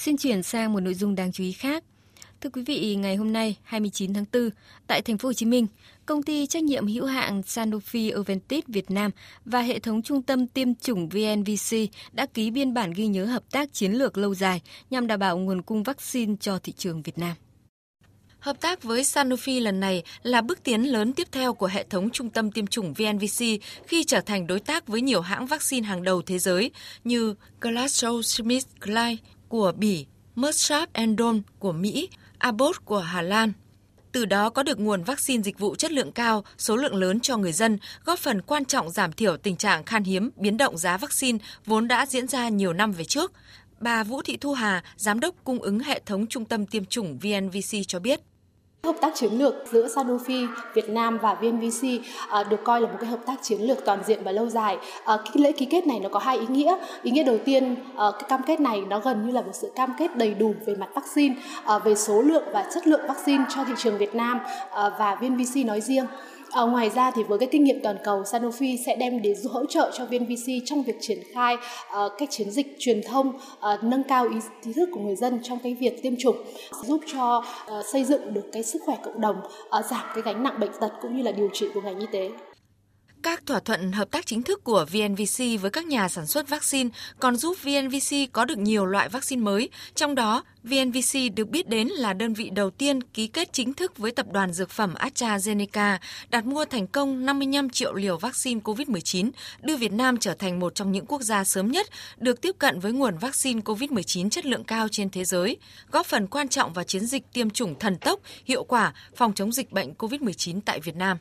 Xin chuyển sang một nội dung đáng chú ý khác. Thưa quý vị, ngày hôm nay 29 tháng 4, tại thành phố Hồ Chí Minh, công ty trách nhiệm hữu hạn Sanofi Aventis Việt Nam và hệ thống trung tâm tiêm chủng VNVC đã ký biên bản ghi nhớ hợp tác chiến lược lâu dài nhằm đảm bảo nguồn cung vaccine cho thị trường Việt Nam. Hợp tác với Sanofi lần này là bước tiến lớn tiếp theo của hệ thống trung tâm tiêm chủng VNVC khi trở thành đối tác với nhiều hãng vaccine hàng đầu thế giới như GlaxoSmithKline của Bỉ, Merck Endon của Mỹ, Abbott của Hà Lan. Từ đó có được nguồn vaccine dịch vụ chất lượng cao, số lượng lớn cho người dân, góp phần quan trọng giảm thiểu tình trạng khan hiếm, biến động giá vaccine vốn đã diễn ra nhiều năm về trước. Bà Vũ Thị Thu Hà, Giám đốc cung ứng hệ thống trung tâm tiêm chủng VNVC cho biết. Hợp tác chiến lược giữa Sanofi Việt Nam và VNVC à, được coi là một cái hợp tác chiến lược toàn diện và lâu dài. À, cái lễ ký kết này nó có hai ý nghĩa. Ý nghĩa đầu tiên, à, cái cam kết này nó gần như là một sự cam kết đầy đủ về mặt vaccine, à, về số lượng và chất lượng vaccine cho thị trường Việt Nam à, và VNVC nói riêng. À, ngoài ra thì với cái kinh nghiệm toàn cầu, Sanofi sẽ đem đến hỗ trợ cho VNVC trong việc triển khai uh, các chiến dịch truyền thông uh, nâng cao ý, ý thức của người dân trong cái việc tiêm chủng, giúp cho uh, xây dựng được cái sức khỏe cộng đồng, uh, giảm cái gánh nặng bệnh tật cũng như là điều trị của ngành y tế. Các thỏa thuận hợp tác chính thức của VNVC với các nhà sản xuất vaccine còn giúp VNVC có được nhiều loại vaccine mới, trong đó VNVC được biết đến là đơn vị đầu tiên ký kết chính thức với tập đoàn dược phẩm AstraZeneca đặt mua thành công 55 triệu liều vaccine COVID-19, đưa Việt Nam trở thành một trong những quốc gia sớm nhất được tiếp cận với nguồn vaccine COVID-19 chất lượng cao trên thế giới, góp phần quan trọng vào chiến dịch tiêm chủng thần tốc, hiệu quả phòng chống dịch bệnh COVID-19 tại Việt Nam.